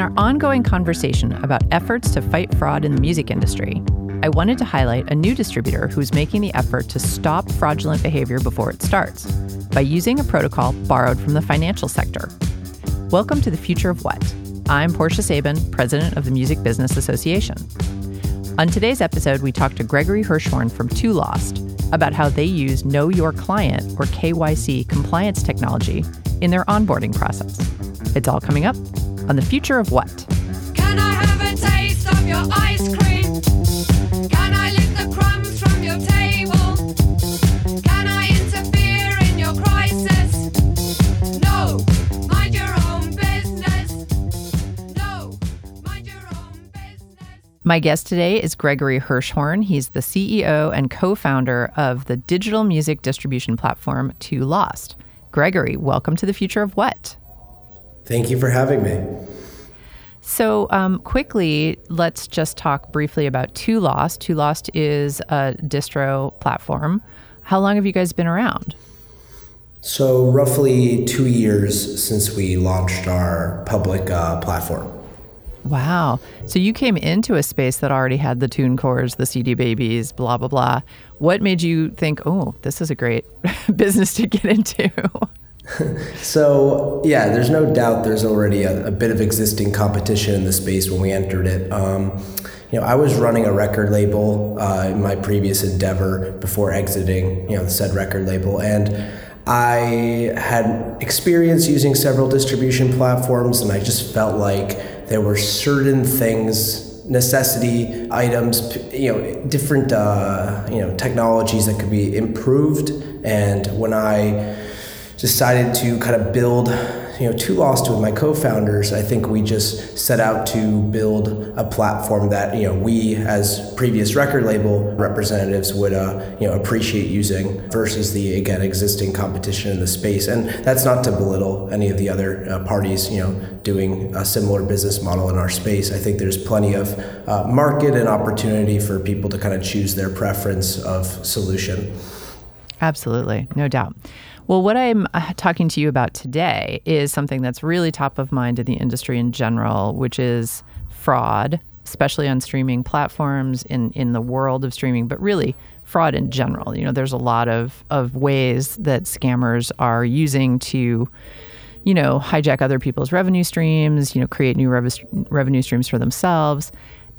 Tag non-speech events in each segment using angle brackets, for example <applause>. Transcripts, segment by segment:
In our ongoing conversation about efforts to fight fraud in the music industry, I wanted to highlight a new distributor who's making the effort to stop fraudulent behavior before it starts by using a protocol borrowed from the financial sector. Welcome to the Future of What. I'm Portia Sabin, president of the Music Business Association. On today's episode, we talked to Gregory Hirschhorn from Too Lost about how they use Know Your Client or KYC compliance technology in their onboarding process. It's all coming up on the future of what. Can I have a taste of your ice cream? Can I lick the crumbs from your table? Can I interfere in your crisis? No, mind your own business. No, mind your own business. My guest today is Gregory Hirschhorn. He's the CEO and co founder of the digital music distribution platform Too Lost. Gregory, welcome to the future of what? Thank you for having me. So, um, quickly, let's just talk briefly about Too Lost. 2Lost is a distro platform. How long have you guys been around? So, roughly two years since we launched our public uh, platform. Wow. So you came into a space that already had the TuneCores, the CD Babies, blah, blah, blah. What made you think, oh, this is a great <laughs> business to get into? <laughs> <laughs> So, yeah, there's no doubt there's already a, a bit of existing competition in the space when we entered it. Um, you know, I was running a record label uh, in my previous endeavor before exiting, you know, the said record label, and I had experience using several distribution platforms, and I just felt like there were certain things, necessity items, you know, different, uh, you know, technologies that could be improved. And when I decided to kind of build, you know, Too Lost with my co-founders, I think we just set out to build a platform that you know we as previous record label representatives would uh, you know appreciate using versus the again existing competition in the space. And that's not to belittle any of the other uh, parties, you know, doing a similar business model in our space. I think there's plenty of uh, market and opportunity for people to kind of choose their preference of solution. Absolutely, no doubt. Well, what I'm uh, talking to you about today is something that's really top of mind in the industry in general, which is fraud, especially on streaming platforms in, in the world of streaming, but really fraud in general. You know, there's a lot of, of ways that scammers are using to, you know, hijack other people's revenue streams, you know, create new rev- revenue streams for themselves.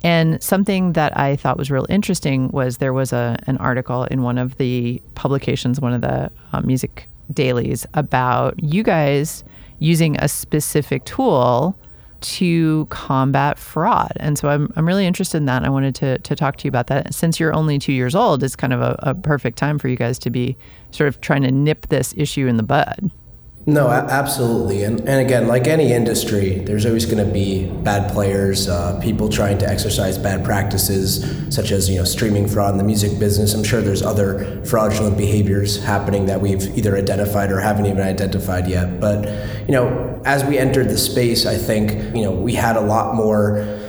And something that I thought was real interesting was there was a an article in one of the publications, one of the uh, music dailies, about you guys using a specific tool to combat fraud. And so I'm, I'm really interested in that. I wanted to, to talk to you about that. Since you're only two years old, it's kind of a, a perfect time for you guys to be sort of trying to nip this issue in the bud. No, absolutely. And, and again, like any industry, there's always going to be bad players, uh, people trying to exercise bad practices, such as you know streaming fraud in the music business. I'm sure there's other fraudulent behaviors happening that we've either identified or haven't even identified yet. But you know, as we entered the space, I think you know we had a lot more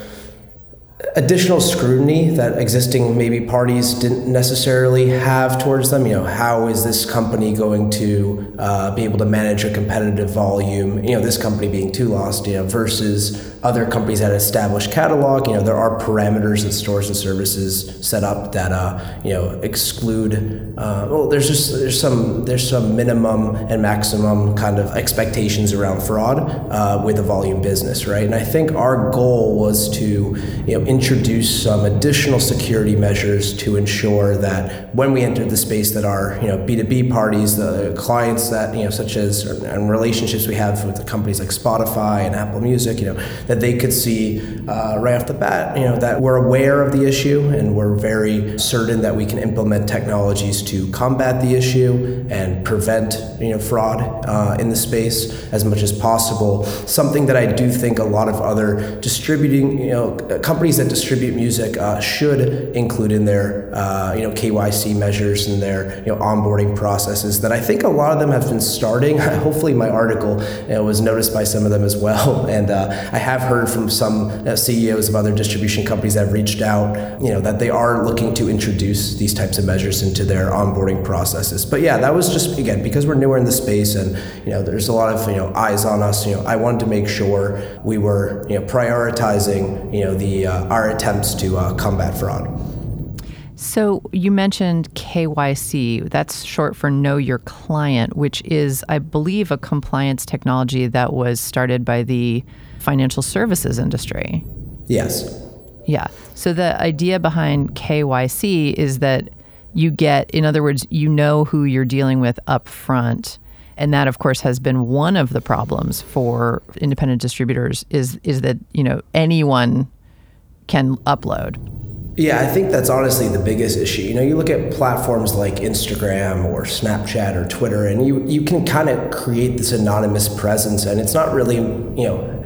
additional scrutiny that existing maybe parties didn't necessarily have towards them. You know, how is this company going to uh, be able to manage a competitive volume? You know, this company being Too Lost, you know, versus other companies that established catalog. You know, there are parameters that stores and services set up that uh, you know exclude. Uh, well, there's just there's some there's some minimum and maximum kind of expectations around fraud uh, with a volume business, right? And I think our goal was to you know introduce some additional security measures to ensure that when we entered the space that our you know B2B parties, the clients that you know such as and relationships we have with the companies like Spotify and Apple Music, you know that they could see uh, right off the bat, you know that we're aware of the issue and we're very certain that we can implement technologies to combat the issue and prevent you know fraud uh, in the space as much as possible. Something that I do think a lot of other distributing you know companies that that distribute music uh, should include in their uh, you know KYC measures and their you know onboarding processes. That I think a lot of them have been starting. <laughs> Hopefully, my article you know, was noticed by some of them as well, <laughs> and uh, I have heard from some uh, CEOs of other distribution companies that have reached out, you know, that they are looking to introduce these types of measures into their onboarding processes. But yeah, that was just again because we're newer in the space, and you know, there's a lot of you know eyes on us. You know, I wanted to make sure we were you know prioritizing you know the uh, our attempts to uh, combat fraud. So you mentioned KYC. That's short for Know Your Client, which is, I believe, a compliance technology that was started by the financial services industry. Yes. Yeah. So the idea behind KYC is that you get, in other words, you know who you're dealing with up front. And that, of course, has been one of the problems for independent distributors is is that you know anyone can upload. Yeah, I think that's honestly the biggest issue. You know, you look at platforms like Instagram or Snapchat or Twitter, and you, you can kind of create this anonymous presence, and it's not really, you know,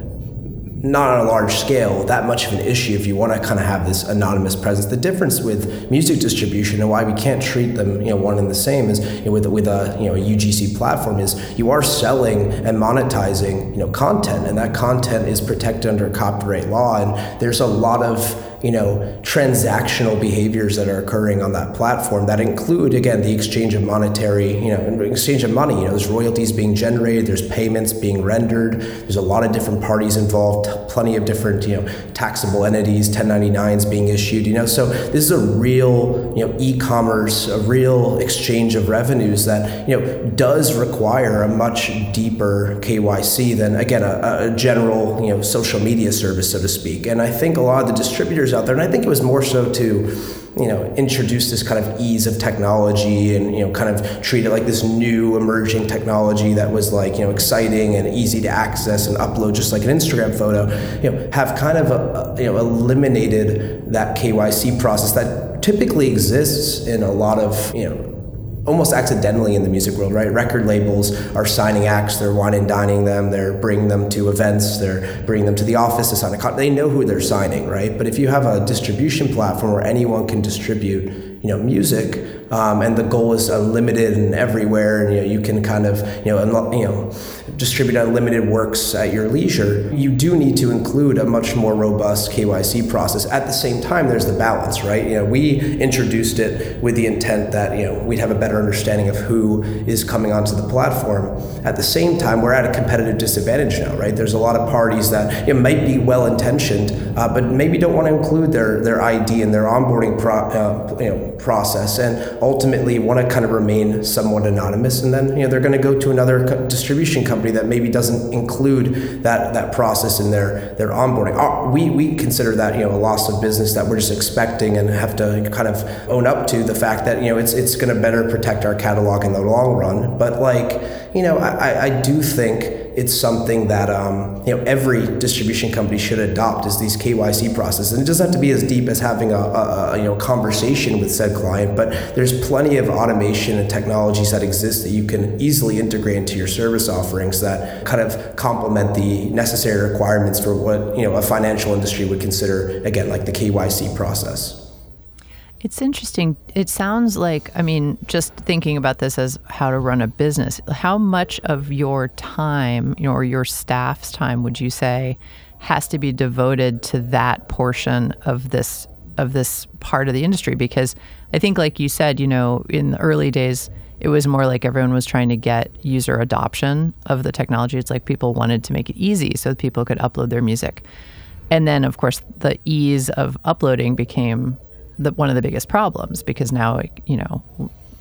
not on a large scale that much of an issue if you want to kind of have this anonymous presence. The difference with music distribution and why we can't treat them, you know, one and the same is you know, with with a you know a UGC platform is you are selling and monetizing you know content, and that content is protected under copyright law, and there's a lot of you know transactional behaviors that are occurring on that platform that include again the exchange of monetary you know exchange of money. You know there's royalties being generated there's payments being rendered there's a lot of different parties involved plenty of different you know taxable entities 1099s being issued you know. So this is a real you know e-commerce a real exchange of revenues that you know does require a much deeper KYC than again a, a general you know social media service so to speak. And I think a lot of the distributors out there, and I think it was more so to you know introduce this kind of ease of technology and you know kind of treat it like this new emerging technology that was like you know exciting and easy to access and upload just like an Instagram photo. You know have kind of a, you know eliminated that KYC process that typically exists in a lot of you know almost accidentally in the music world, right? Record labels are signing acts, they're wine and dining them, they're bringing them to events, they're bringing them to the office to sign a contract. They know who they're signing, right? But if you have a distribution platform where anyone can distribute, you know, music, um, and the goal is unlimited and everywhere, and you know, you can kind of, you know, you know, distribute unlimited works at your leisure. You do need to include a much more robust KYC process. At the same time, there's the balance, right? You know, we introduced it with the intent that you know we'd have a better understanding of who is coming onto the platform. At the same time, we're at a competitive disadvantage now, right? There's a lot of parties that you know, might be well intentioned, uh, but maybe don't want to include their their ID in their onboarding pro- uh, you know, process, and ultimately want to kind of remain somewhat anonymous. And then you know they're going to go to another distribution company that maybe doesn't include that that process in their their onboarding. Our, we we consider that you know a loss of business that we're just expecting and have to kind of own up to the fact that you know it's it's going to better protect our catalog in the long run. But like you know I, I do think it's something that um, you know every distribution company should adopt is these KYC processes. And it doesn't have to be as deep as having a, a, a, you know conversation with said client, but there's plenty of automation and technologies that exist that you can easily integrate into your service offerings that kind of complement the necessary requirements for what you know a financial industry would consider again like the KYC process. It's interesting. It sounds like, I mean, just thinking about this as how to run a business, how much of your time, you know, or your staff's time would you say has to be devoted to that portion of this of this part of the industry because I think like you said, you know, in the early days it was more like everyone was trying to get user adoption of the technology. It's like people wanted to make it easy so that people could upload their music. And then of course the ease of uploading became the, one of the biggest problems because now you know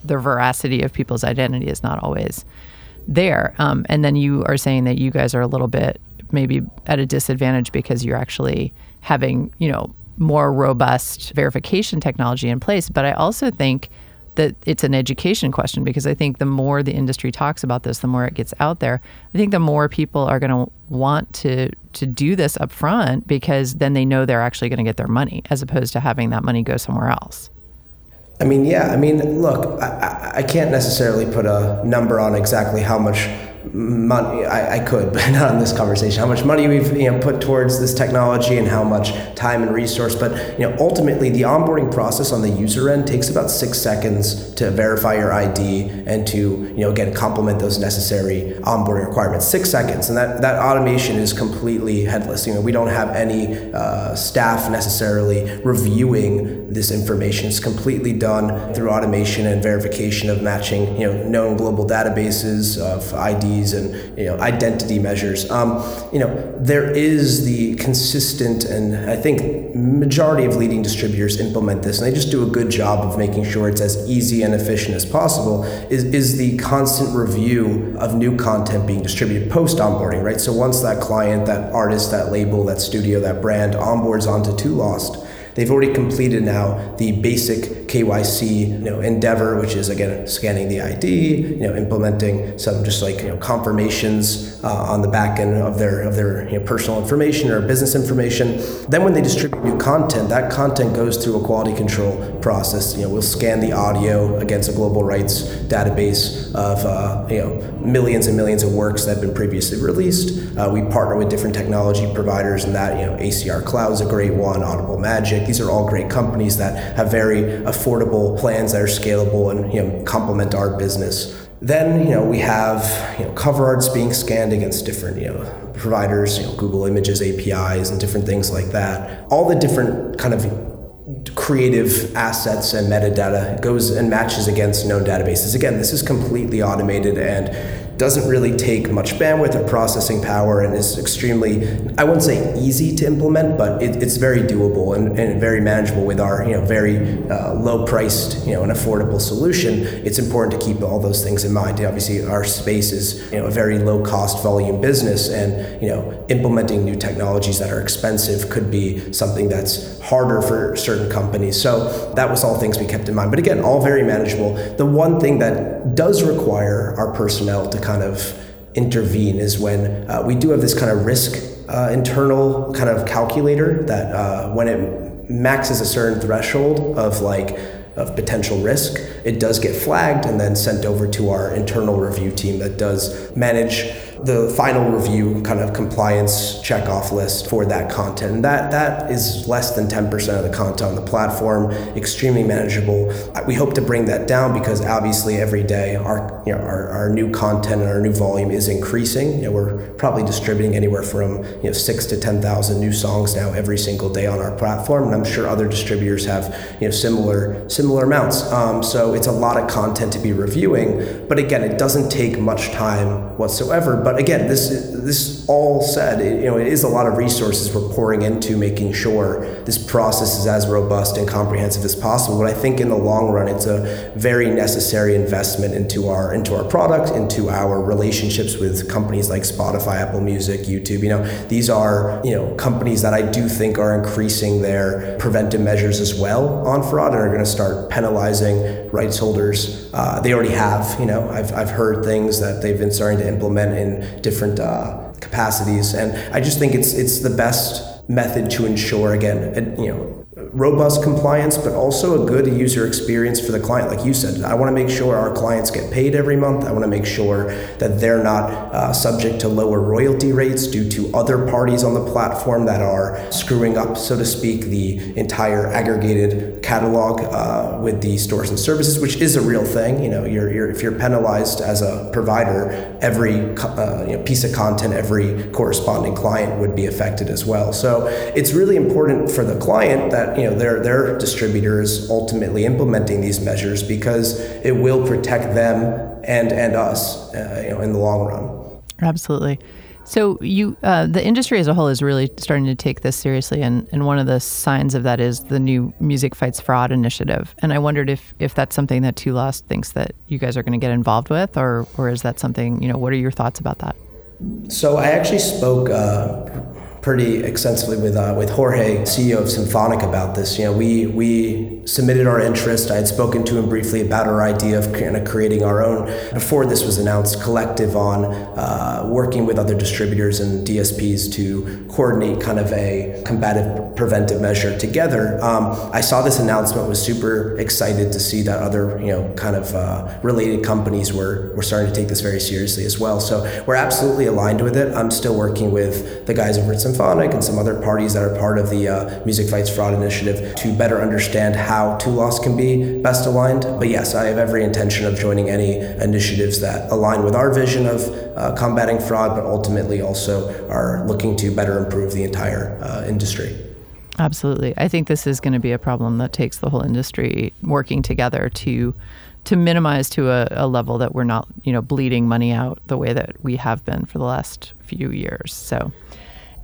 the veracity of people's identity is not always there. Um, and then you are saying that you guys are a little bit maybe at a disadvantage because you're actually having you know more robust verification technology in place. But I also think that it's an education question because I think the more the industry talks about this, the more it gets out there. I think the more people are going to want to to do this up front because then they know they're actually going to get their money as opposed to having that money go somewhere else. I mean, yeah. I mean, look, I, I can't necessarily put a number on exactly how much money I, I could, <laughs> but not in this conversation. How much money we've you know put towards this technology and how much time and resource. But you know, ultimately, the onboarding process on the user end takes about six seconds to verify your ID and to you know again complement those necessary onboarding requirements. Six seconds, and that that automation is completely headless. You know, we don't have any uh, staff necessarily reviewing this information. It's completely done through automation and verification of matching you know known global databases of And you know identity measures. Um, you know, there is the consistent, and I think majority of leading distributors implement this, and they just do a good job of making sure it's as easy and efficient as possible. Is is the constant review of new content being distributed post onboarding, right? So once that client, that artist, that label, that studio, that brand onboards onto Too Lost They've already completed now the basic KYC you know, endeavor, which is again scanning the ID, you know, implementing some just like you know confirmations uh, on the back end of their of their you know, personal information or business information. Then when they distribute new content, that content goes through a quality control process. You know, we'll scan the audio against a global rights database of uh, you know millions and millions of works that have been previously released. Uh, we partner with different technology providers, and that you know ACR Cloud is a great one, Audible Magic. These are all great companies that have very affordable plans that are scalable and you know complement our business. Then you know we have you know cover arts being scanned against different you know providers, you know Google Images APIs and different things like that. All the different kind of creative assets and metadata goes and matches against known databases. Again, this is completely automated and doesn't really take much bandwidth or processing power and is extremely, I wouldn't say easy to implement, but it, it's very doable and, and, very manageable with our you know very uh, low priced you know an affordable solution. It's important to keep all those things in mind. Obviously, our space is you know a very low cost volume business, and you know implementing new technologies that are expensive could be something that's harder for certain companies. So that was all things we kept in mind. But again, all very manageable. The one thing that does require our personnel to kind of intervene is when uh, we do have this kind of risk uh, internal kind of calculator that uh, when it maxes a certain threshold of like of potential risk, it does get flagged and then sent over to our internal review team that does manage the final review kind of compliance checkoff list for that content. That that is less than 10% of the content on the platform, extremely manageable. We hope to bring that down because obviously every day our you know our, our new content and our new volume is increasing. You know, we're probably distributing anywhere from you know six to 10,000 new songs now every single day on our platform. And I'm sure other distributors have you know similar similar amounts. Um, so it's a lot of content to be reviewing. But again, it doesn't take much time whatsoever. But again, this this all said, it, you know, it is a lot of resources we're pouring into making sure this process is as robust and comprehensive as possible. But I think in the long run, it's a very necessary investment into our into our product, into our relationships with companies like Spotify, Apple Music, YouTube. You know, these are you know companies that I do think are increasing their preventive measures as well on fraud and are going to start penalizing rights holders. Uh, they already have. You know, I've I've heard things that they've been starting to implement in different uh, capacities. And I just think it's it's the best method to ensure again, you know, robust compliance, but also a good user experience for the client. Like you said, I want to make sure our clients get paid every month. I want to make sure that they're not uh, subject to lower royalty rates due to other parties on the platform that are screwing up, so to speak, the entire aggregated catalog uh, with the stores and services, which is a real thing. You know, you're, you're if you're penalized as a provider, every uh, you know, piece of content, every corresponding client would be affected as well. So it's really important for the client that you their their distributor is ultimately implementing these measures because it will protect them and and us uh, you know in the long run. Absolutely. So you, uh, the industry as a whole is really starting to take this seriously, and, and one of the signs of that is the new Music Fights Fraud initiative. And I wondered if if that's something that Too Lost thinks that you guys are going to get involved with, or or is that something you know? What are your thoughts about that? So I actually spoke. Uh, pretty extensively with uh, with Jorge, CEO of Symphonic, about this. You know, we we submitted our interest. I had spoken to him briefly about our idea of kind of creating our own before this was announced collective on uh, working with other distributors and DSPs to coordinate kind of a combative preventive measure together. Um, I saw this announcement, was super excited to see that other you know kind of uh, related companies were were starting to take this very seriously as well. So we're absolutely aligned with it. I'm still working with the guys over at Symphonic and some other parties that are part of the uh, Music Fights Fraud Initiative to better understand how Too Lost can be best aligned. But yes, I have every intention of joining any initiatives that align with our vision of uh, combating fraud, but ultimately also are looking to better improve the entire uh, industry. Absolutely. I think this is going to be a problem that takes the whole industry working together to to minimize to a, a, level that we're not, you know, bleeding money out the way that we have been for the last few years. So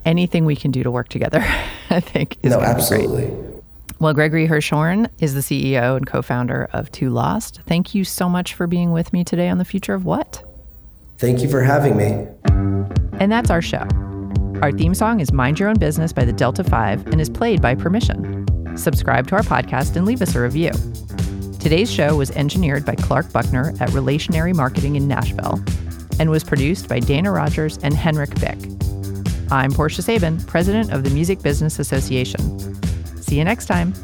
anything we can do to work together, <laughs> I think is no, absolutely. Well, Gregory Hirschhorn is the CEO and co-founder of Too Lost. Thank you so much for being with me today on the future of what. Thank you for having me. And that's our show. Our theme song is Mind Your Own Business by the Delta 5 and is played by permission. Subscribe to our podcast and leave us a review. Today's show was engineered by Clark Buckner at Relationary Marketing in Nashville and was produced by Dana Rogers and Henrik Bick. I'm Portia Sabin, president of the Music Business Association. See you next time.